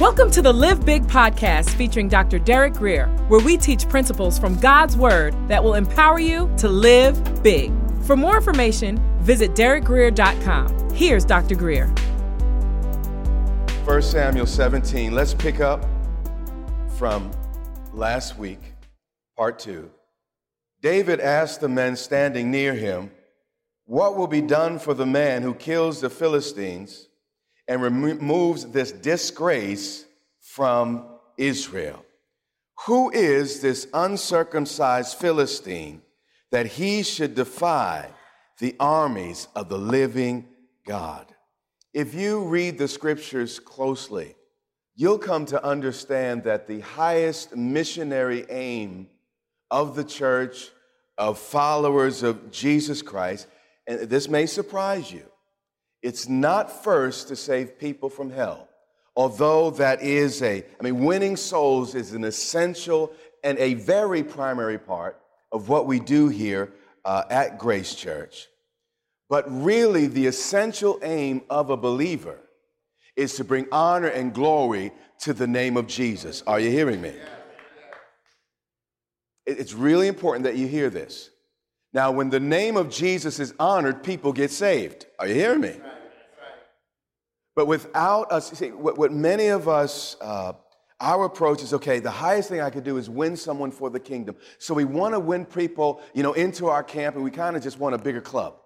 Welcome to the Live Big podcast featuring Dr. Derek Greer, where we teach principles from God's Word that will empower you to live big. For more information, visit derekgreer.com. Here's Dr. Greer. 1 Samuel 17. Let's pick up from last week, part 2. David asked the men standing near him, What will be done for the man who kills the Philistines? And removes this disgrace from Israel. Who is this uncircumcised Philistine that he should defy the armies of the living God? If you read the scriptures closely, you'll come to understand that the highest missionary aim of the church, of followers of Jesus Christ, and this may surprise you, it's not first to save people from hell, although that is a, I mean, winning souls is an essential and a very primary part of what we do here uh, at Grace Church. But really, the essential aim of a believer is to bring honor and glory to the name of Jesus. Are you hearing me? It's really important that you hear this. Now, when the name of Jesus is honored, people get saved. Are you hearing me? But without us, see, what, what many of us, uh, our approach is okay, the highest thing I could do is win someone for the kingdom. So we want to win people, you know, into our camp and we kind of just want a bigger club.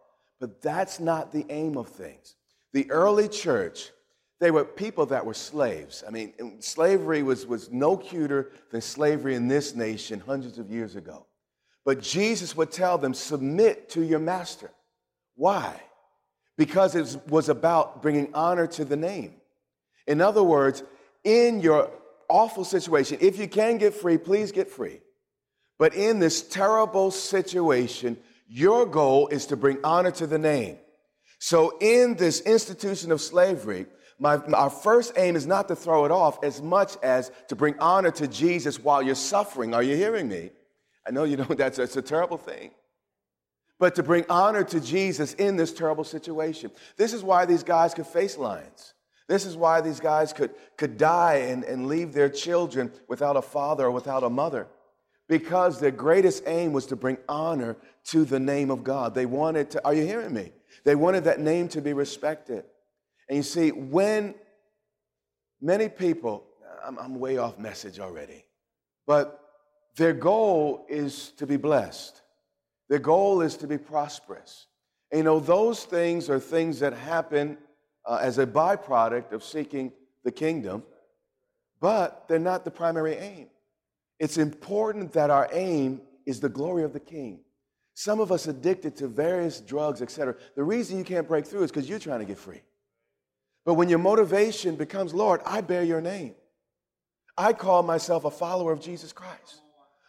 But that's not the aim of things. The early church, they were people that were slaves. I mean, slavery was, was no cuter than slavery in this nation hundreds of years ago. But Jesus would tell them, submit to your master. Why? because it was about bringing honor to the name. In other words, in your awful situation, if you can get free, please get free. But in this terrible situation, your goal is to bring honor to the name. So, in this institution of slavery, my, our first aim is not to throw it off as much as to bring honor to Jesus while you're suffering. Are you hearing me? I know you know that's, that's a terrible thing but to bring honor to Jesus in this terrible situation. This is why these guys could face lions. This is why these guys could, could die and, and leave their children without a father or without a mother. Because their greatest aim was to bring honor to the name of God. They wanted to, are you hearing me? They wanted that name to be respected. And you see, when many people, I'm, I'm way off message already, but their goal is to be blessed. Their goal is to be prosperous. And, you know, those things are things that happen uh, as a byproduct of seeking the kingdom, but they're not the primary aim. It's important that our aim is the glory of the king. Some of us addicted to various drugs, etc. The reason you can't break through is because you're trying to get free. But when your motivation becomes, Lord, I bear your name. I call myself a follower of Jesus Christ.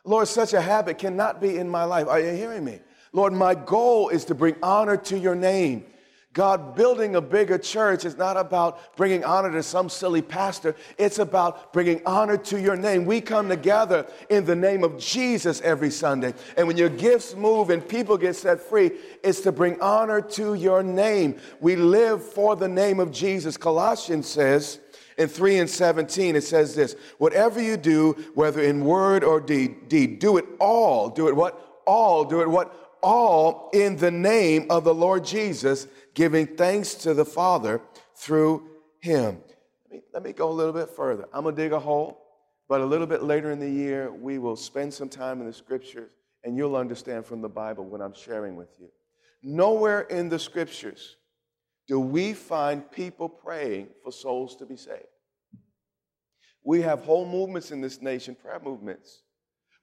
Lord, such a habit cannot be in my life. Are you hearing me? Lord, my goal is to bring honor to your name. God, building a bigger church is not about bringing honor to some silly pastor. It's about bringing honor to your name. We come together in the name of Jesus every Sunday. And when your gifts move and people get set free, it's to bring honor to your name. We live for the name of Jesus. Colossians says, in 3 and 17, it says this Whatever you do, whether in word or deed, deed, do it all. Do it what? All. Do it what? All in the name of the Lord Jesus, giving thanks to the Father through him. Let me, let me go a little bit further. I'm going to dig a hole, but a little bit later in the year, we will spend some time in the scriptures, and you'll understand from the Bible what I'm sharing with you. Nowhere in the scriptures do we find people praying for souls to be saved. We have whole movements in this nation, prayer movements,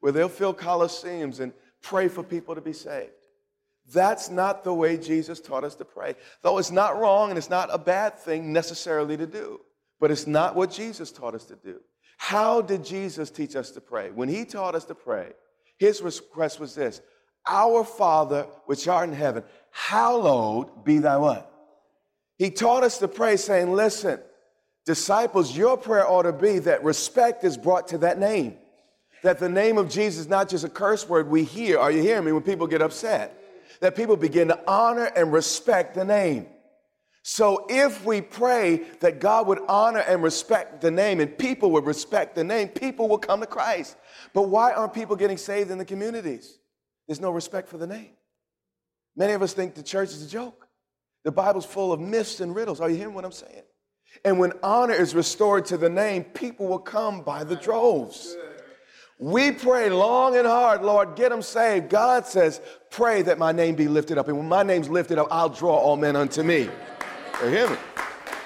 where they'll fill coliseums and pray for people to be saved. That's not the way Jesus taught us to pray. Though it's not wrong and it's not a bad thing necessarily to do, but it's not what Jesus taught us to do. How did Jesus teach us to pray? When he taught us to pray, his request was this Our Father, which art in heaven, hallowed be thy what? He taught us to pray, saying, Listen, disciples, your prayer ought to be that respect is brought to that name. That the name of Jesus is not just a curse word we hear. Are you hearing me when people get upset? That people begin to honor and respect the name. So if we pray that God would honor and respect the name and people would respect the name, people will come to Christ. But why aren't people getting saved in the communities? There's no respect for the name. Many of us think the church is a joke. The Bible's full of myths and riddles. Are you hearing what I'm saying? And when honor is restored to the name, people will come by the droves. We pray long and hard, Lord, get them saved. God says, pray that my name be lifted up. And when my name's lifted up, I'll draw all men unto me. You hear me?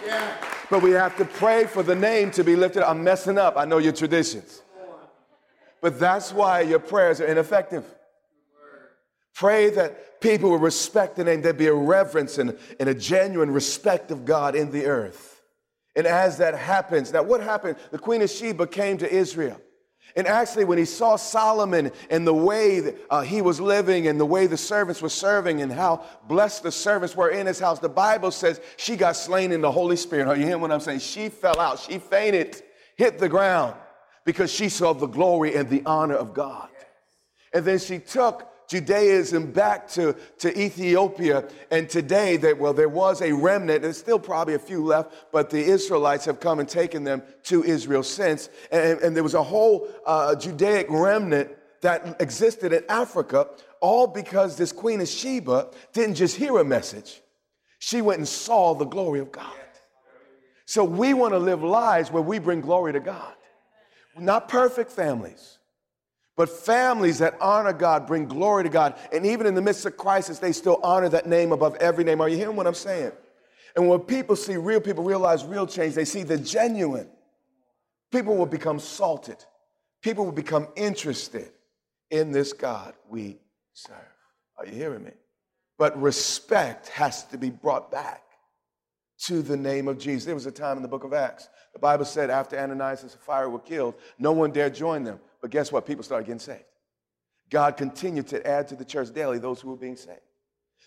Yeah. But we have to pray for the name to be lifted. I'm messing up. I know your traditions. But that's why your prayers are ineffective. Pray that people will respect the name. There'd be a reverence and, and a genuine respect of God in the earth. And as that happens, now what happened? The Queen of Sheba came to Israel. And actually, when he saw Solomon and the way that, uh, he was living and the way the servants were serving and how blessed the servants were in his house, the Bible says she got slain in the Holy Spirit. Are you hearing what I'm saying? She fell out, she fainted, hit the ground because she saw the glory and the honor of God. And then she took Judaism back to, to Ethiopia. And today, that well, there was a remnant. There's still probably a few left, but the Israelites have come and taken them to Israel since. And, and there was a whole uh, Judaic remnant that existed in Africa, all because this Queen of Sheba didn't just hear a message, she went and saw the glory of God. So we want to live lives where we bring glory to God. Not perfect families but families that honor God bring glory to God. And even in the midst of crisis, they still honor that name above every name. Are you hearing what I'm saying? And when people see real people realize real change, they see the genuine. People will become salted. People will become interested in this God we serve. Are you hearing me? But respect has to be brought back to the name of Jesus. There was a time in the book of Acts. The Bible said after Ananias and Sapphira were killed, no one dared join them but guess what? People started getting saved. God continued to add to the church daily those who were being saved.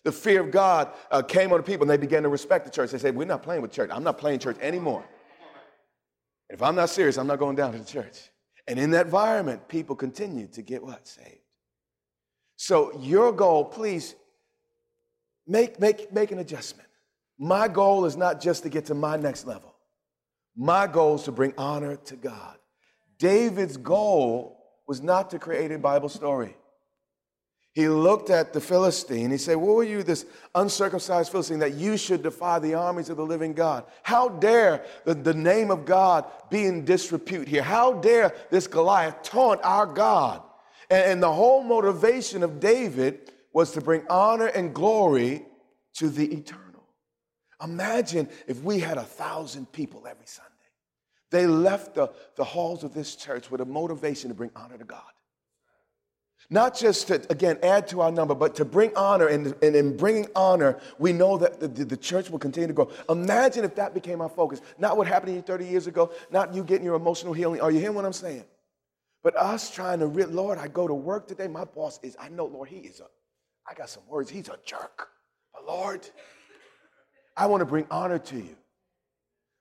The fear of God uh, came on the people and they began to respect the church. They said, We're not playing with church. I'm not playing church anymore. If I'm not serious, I'm not going down to the church. And in that environment, people continued to get what? Saved. So your goal, please make, make, make an adjustment. My goal is not just to get to my next level. My goal is to bring honor to God. David's goal was not to create a Bible story. He looked at the Philistine. He said, What were you, this uncircumcised Philistine, that you should defy the armies of the living God? How dare the, the name of God be in disrepute here? How dare this Goliath taunt our God? And, and the whole motivation of David was to bring honor and glory to the eternal. Imagine if we had a thousand people every Sunday. They left the, the halls of this church with a motivation to bring honor to God. Not just to, again, add to our number, but to bring honor. And, and in bringing honor, we know that the, the church will continue to grow. Imagine if that became our focus. Not what happened to you 30 years ago, not you getting your emotional healing. Are you hearing what I'm saying? But us trying to, re- Lord, I go to work today. My boss is, I know, Lord, he is a, I got some words, he's a jerk. But Lord, I want to bring honor to you.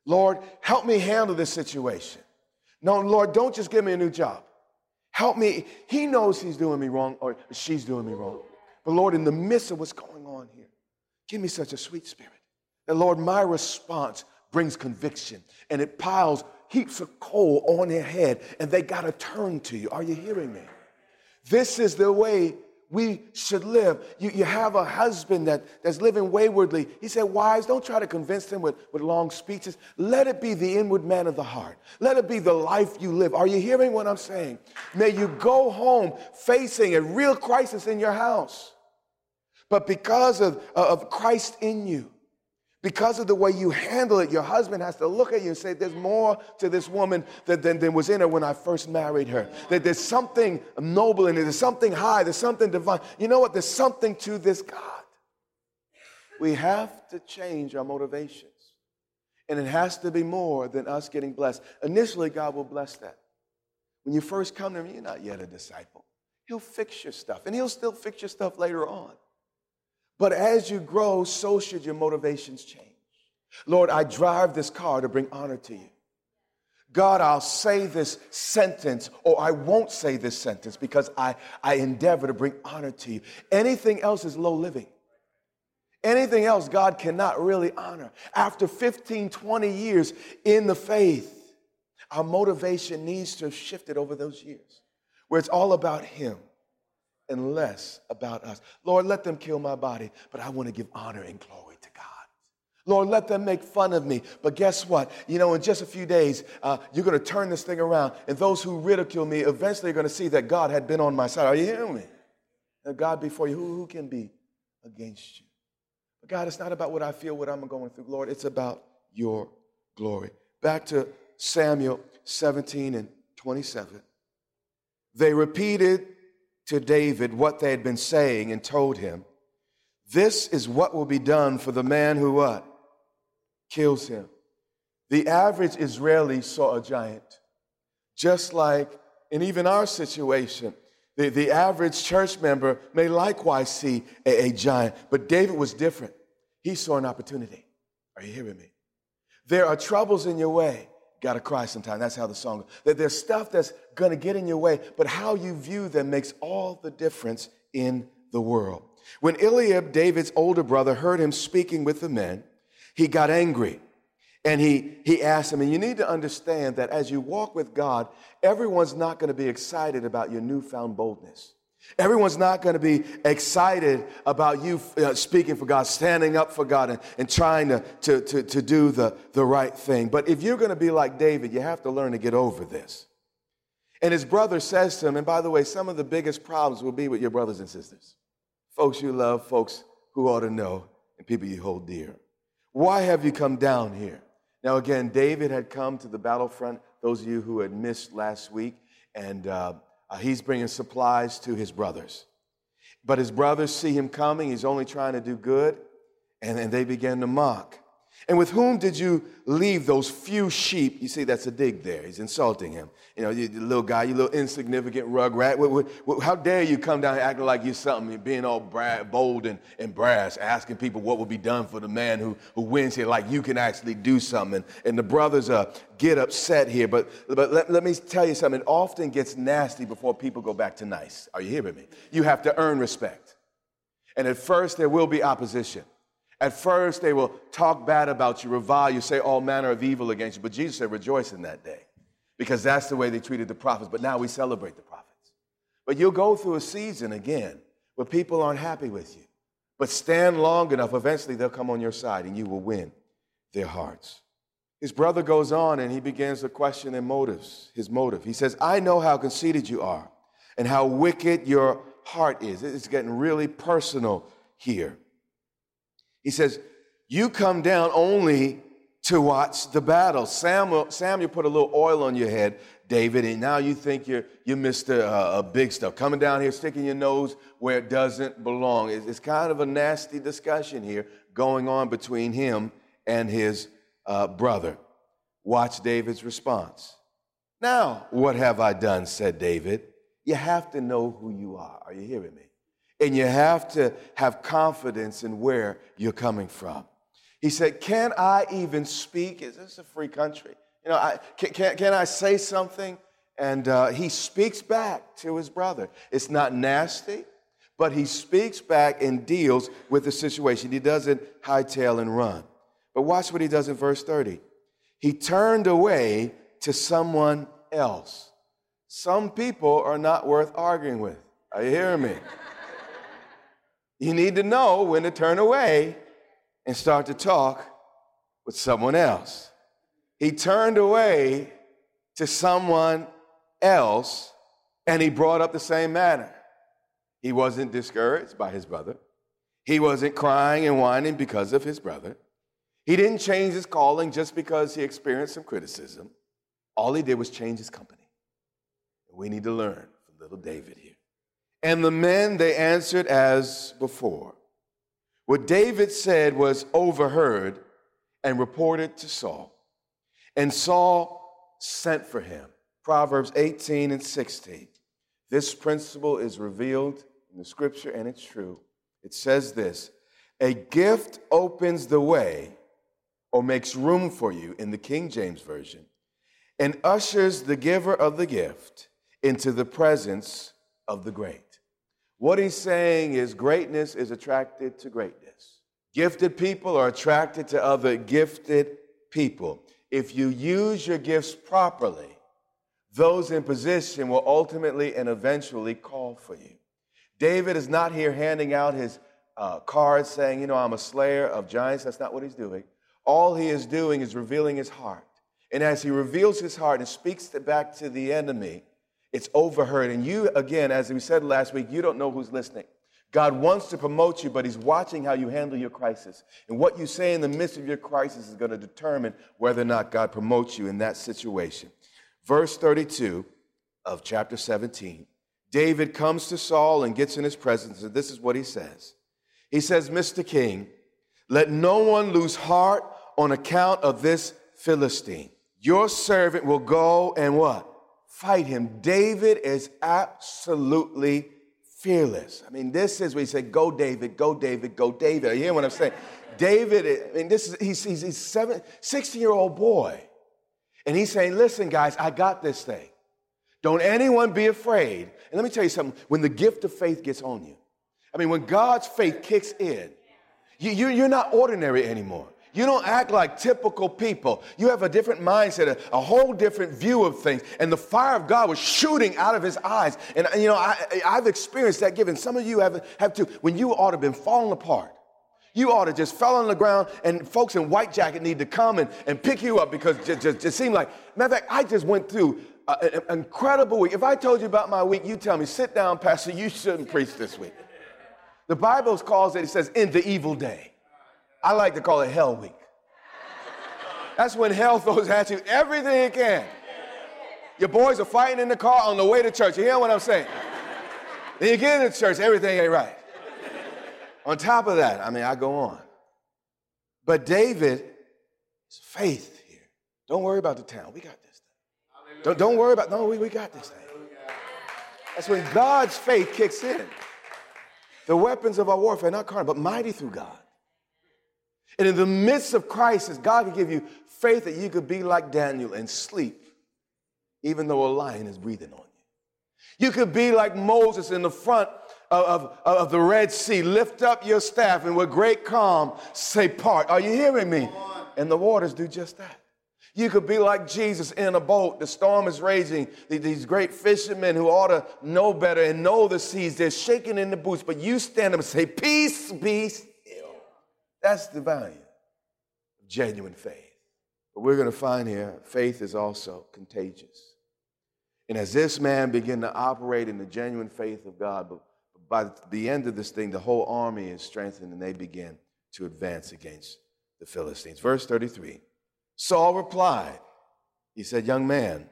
Lord, help me handle this situation. No, Lord, don't just give me a new job. Help me. He knows he's doing me wrong or she's doing me wrong. But Lord, in the midst of what's going on here, give me such a sweet spirit. that, Lord, my response brings conviction and it piles heaps of coal on their head and they got to turn to you. Are you hearing me? This is the way we should live. You, you have a husband that, that's living waywardly. He said, Wives, don't try to convince him with, with long speeches. Let it be the inward man of the heart. Let it be the life you live. Are you hearing what I'm saying? May you go home facing a real crisis in your house. But because of, of Christ in you, because of the way you handle it, your husband has to look at you and say, There's more to this woman than, than, than, was in her when I first married her. That there's something noble in it, there's something high, there's something divine. You know what? There's something to this God. We have to change our motivations. And it has to be more than us getting blessed. Initially, God will bless that. When you first come to Him, you're not yet a disciple. He'll fix your stuff, and He'll still fix your stuff later on. But as you grow, so should your motivations change. Lord, I drive this car to bring honor to you. God, I'll say this sentence or I won't say this sentence because I, I endeavor to bring honor to you. Anything else is low living. Anything else, God cannot really honor. After 15, 20 years in the faith, our motivation needs to have shifted over those years where it's all about Him and less about us. Lord, let them kill my body, but I want to give honor and glory to God. Lord, let them make fun of me. But guess what? You know, in just a few days, uh, you're going to turn this thing around, and those who ridicule me eventually are going to see that God had been on my side. Are you hearing me? God before you, who, who can be against you? But God, it's not about what I feel, what I'm going through, Lord. It's about your glory. Back to Samuel 17 and 27. They repeated to David what they had been saying and told him, This is what will be done for the man who what? Kills him. The average Israeli saw a giant, just like in even our situation. The, the average church member may likewise see a, a giant, but David was different. He saw an opportunity. Are you hearing me? There are troubles in your way got to cry sometimes. That's how the song goes. That there's stuff that's to get in your way, but how you view them makes all the difference in the world. When Eliab, David's older brother, heard him speaking with the men, he got angry. And he, he asked him, and you need to understand that as you walk with God, everyone's not going to be excited about your newfound boldness. Everyone's not going to be excited about you uh, speaking for God, standing up for God, and, and trying to, to, to, to do the, the right thing. But if you're going to be like David, you have to learn to get over this. And his brother says to him, and by the way, some of the biggest problems will be with your brothers and sisters folks you love, folks who ought to know, and people you hold dear. Why have you come down here? Now, again, David had come to the battlefront, those of you who had missed last week, and uh, uh, he's bringing supplies to his brothers. But his brothers see him coming. He's only trying to do good. And then they begin to mock. And with whom did you leave those few sheep? You see, that's a dig there. He's insulting him. You know, you little guy, you little insignificant rug rat. How dare you come down here acting like you're something, being all bold and, and brass, asking people what will be done for the man who, who wins here, like you can actually do something. And the brothers uh, get upset here. But, but let, let me tell you something. It often gets nasty before people go back to nice. Are you hearing me? You have to earn respect. And at first, there will be opposition. At first, they will talk bad about you, revile you, say all manner of evil against you. But Jesus said, rejoice in that day because that's the way they treated the prophets. But now we celebrate the prophets. But you'll go through a season again where people aren't happy with you. But stand long enough, eventually they'll come on your side and you will win their hearts. His brother goes on and he begins to question their motives, his motive. He says, I know how conceited you are and how wicked your heart is. It's getting really personal here. He says, You come down only to watch the battle. Samuel, Samuel put a little oil on your head, David, and now you think you're, you missed a, a big stuff. Coming down here, sticking your nose where it doesn't belong. It's, it's kind of a nasty discussion here going on between him and his uh, brother. Watch David's response. Now, what have I done? said David. You have to know who you are. Are you hearing me? And you have to have confidence in where you're coming from. He said, Can I even speak? Is this a free country? You know, I, can, can, can I say something? And uh, he speaks back to his brother. It's not nasty, but he speaks back and deals with the situation. He doesn't hightail and run. But watch what he does in verse 30. He turned away to someone else. Some people are not worth arguing with. Are you hearing me? You need to know when to turn away and start to talk with someone else. He turned away to someone else and he brought up the same matter. He wasn't discouraged by his brother. He wasn't crying and whining because of his brother. He didn't change his calling just because he experienced some criticism. All he did was change his company. We need to learn from little David here. And the men, they answered as before. What David said was overheard and reported to Saul. And Saul sent for him. Proverbs 18 and 16. This principle is revealed in the scripture and it's true. It says this A gift opens the way or makes room for you in the King James Version and ushers the giver of the gift into the presence of the great. What he's saying is greatness is attracted to greatness. Gifted people are attracted to other gifted people. If you use your gifts properly, those in position will ultimately and eventually call for you. David is not here handing out his uh, cards saying, you know, I'm a slayer of giants. That's not what he's doing. All he is doing is revealing his heart. And as he reveals his heart and speaks back to the enemy, it's overheard. And you, again, as we said last week, you don't know who's listening. God wants to promote you, but He's watching how you handle your crisis. And what you say in the midst of your crisis is going to determine whether or not God promotes you in that situation. Verse 32 of chapter 17 David comes to Saul and gets in his presence, and this is what he says. He says, Mr. King, let no one lose heart on account of this Philistine. Your servant will go and what? Fight him. David is absolutely fearless. I mean, this is where he said, Go, David, go, David, go, David. You hear what I'm saying? David, I mean, this is, he's, he's, he's seven, 16 year old boy. And he's saying, Listen, guys, I got this thing. Don't anyone be afraid. And let me tell you something when the gift of faith gets on you, I mean, when God's faith kicks in, you, you, you're not ordinary anymore. You don't act like typical people. You have a different mindset, a, a, whole different view of things. And the fire of God was shooting out of his eyes. And, uh, you know, I, have experienced that given. Some of you have, have too. When you ought to have been falling apart, you ought to just fell on the ground and folks in white jacket need to come and, and pick you up because it just, just, just seemed like, matter of fact, I just went through an incredible week. If I told you about my week, you tell me, sit down, Pastor, you shouldn't preach this week. The Bible calls it, it says, in the evil day. I like to call it Hell Week. That's when hell throws at you everything it can. Your boys are fighting in the car on the way to church. You hear what I'm saying? then you get into church, everything ain't right. on top of that, I mean, I go on. But David is faith here. Don't worry about the town. We got this thing. Don't, don't worry about, no, we, we got this thing. That's when God's faith kicks in. The weapons of our warfare, not carnal, but mighty through God. And in the midst of crisis, God can give you faith that you could be like Daniel and sleep, even though a lion is breathing on you. You could be like Moses in the front of, of, of the Red Sea. Lift up your staff and with great calm say, Part. Are you hearing me? And the waters do just that. You could be like Jesus in a boat. The storm is raging. These great fishermen who ought to know better and know the seas, they're shaking in the boots, but you stand up and say, Peace, peace, that's the value of genuine faith. But we're going to find here faith is also contagious. And as this man began to operate in the genuine faith of God, by the end of this thing, the whole army is strengthened and they begin to advance against the Philistines. Verse 33 Saul replied, He said, Young man,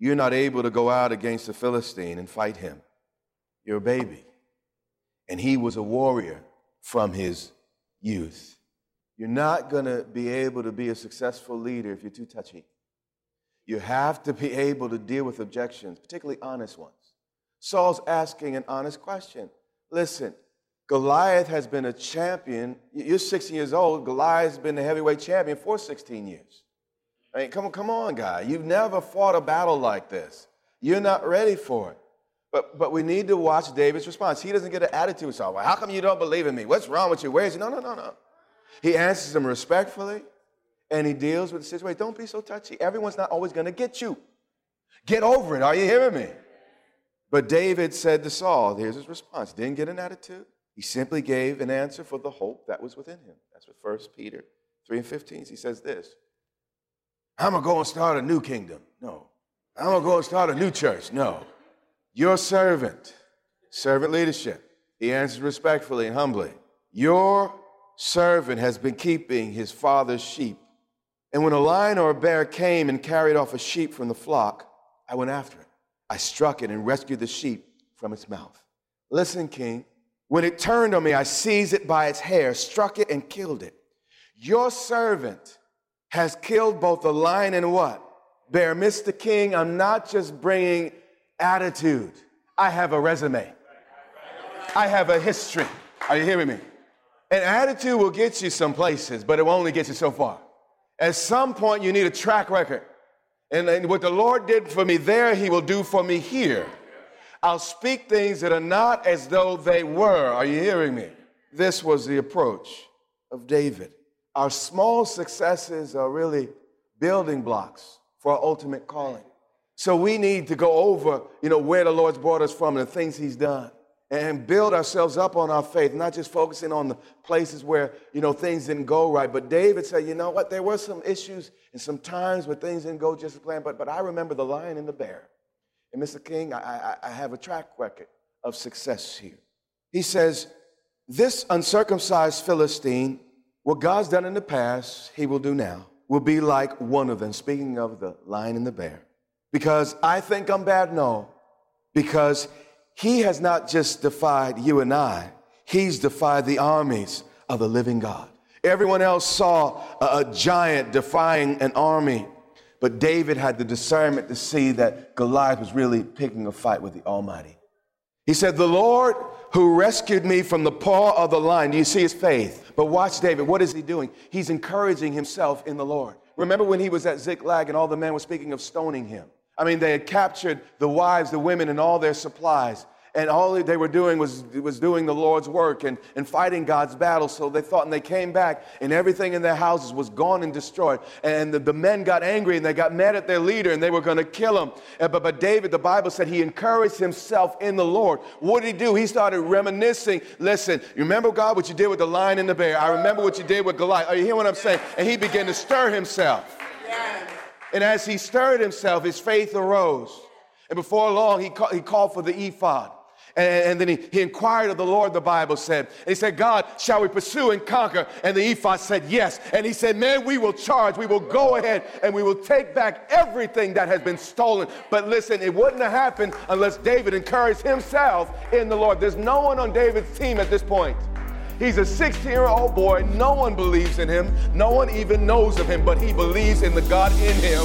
you're not able to go out against the Philistine and fight him. You're a baby. And he was a warrior from his youth. You're not going to be able to be a successful leader if you're too touchy. You have to be able to deal with objections, particularly honest ones. Saul's asking an honest question. Listen, Goliath has been a champion. You're 16 years old. Goliath's been the heavyweight champion for 16 years. I mean, come on, come on, guy. You've never fought a battle like this. You're not ready for it. But, but we need to watch David's response. He doesn't get an attitude with Saul. How come you don't believe in me? What's wrong with you? Where is he? No, no, no, no. He answers him respectfully and he deals with the situation. Don't be so touchy. Everyone's not always going to get you. Get over it. Are you hearing me? But David said to Saul, here's his response. Didn't get an attitude. He simply gave an answer for the hope that was within him. That's what 1 Peter 3 and 15. He says this I'm going to go and start a new kingdom. No. I'm going to go and start a new church. No. Your servant, servant leadership, he answers respectfully and humbly. Your servant has been keeping his father's sheep. And when a lion or a bear came and carried off a sheep from the flock, I went after it. I struck it and rescued the sheep from its mouth. Listen, king, when it turned on me, I seized it by its hair, struck it, and killed it. Your servant has killed both the lion and what? Bear. Mr. King, I'm not just bringing attitude. I have a resume. I have a history. Are you hearing me? An attitude will get you some places, but it will only get you so far. At some point, you need a track record. And, and what the Lord did for me there, He will do for me here. I'll speak things that are not as though they were. Are you hearing me? This was the approach of David. Our small successes are really building blocks for our ultimate calling. So we need to go over, you know, where the Lord's brought us from and the things He's done and build ourselves up on our faith, not just focusing on the places where, you know, things didn't go right. But David said, you know what, there were some issues and some times where things didn't go just as planned, but, but I remember the lion and the bear. And Mr. King, I, I, I have a track record of success here. He says, this uncircumcised Philistine, what God's done in the past, he will do now, will be like one of them. Speaking of the lion and the bear. Because I think I'm bad? No. Because he has not just defied you and I, he's defied the armies of the living God. Everyone else saw a, a, giant defying an army, but David had the discernment to see that Goliath was really picking a fight with the Almighty. He said, The Lord who rescued me from the paw of the lion. Do you see his faith? But watch David. What is he doing? He's encouraging himself in the Lord. Remember when he was at Ziklag and all the men were speaking of stoning him? I mean, they had captured the wives, the women, and all their supplies. And all they were doing was, was doing the Lord's work and, and fighting God's battle. So they thought, and they came back, and everything in their houses was gone and destroyed. And the, the men got angry and they got mad at their leader and they were going to kill him. But, but David, the Bible said, he encouraged himself in the Lord. What did he do? He started reminiscing. Listen, you remember, God, what you did with the lion and the bear? I remember what you did with Goliath. Are you hearing what I'm saying? And he began to stir himself. Yeah. And as he stirred himself, his faith arose. And before long, he, he called for the ephod. And, and then he, he inquired of the Lord, the Bible said. And he said, God, shall we pursue and conquer? And the ephod said, Yes. And he said, Man, we will charge. We will go ahead and we will take back everything that has been stolen. But listen, it wouldn't have happened unless David encouraged himself in the Lord. There's no one on David's team at this point. He's a 16 year old boy. No one believes in him. No one even knows of him, but he believes in the God in him.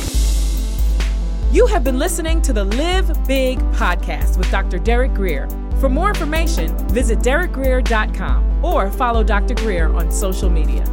You have been listening to the Live Big podcast with Dr. Derek Greer. For more information, visit derekgreer.com or follow Dr. Greer on social media.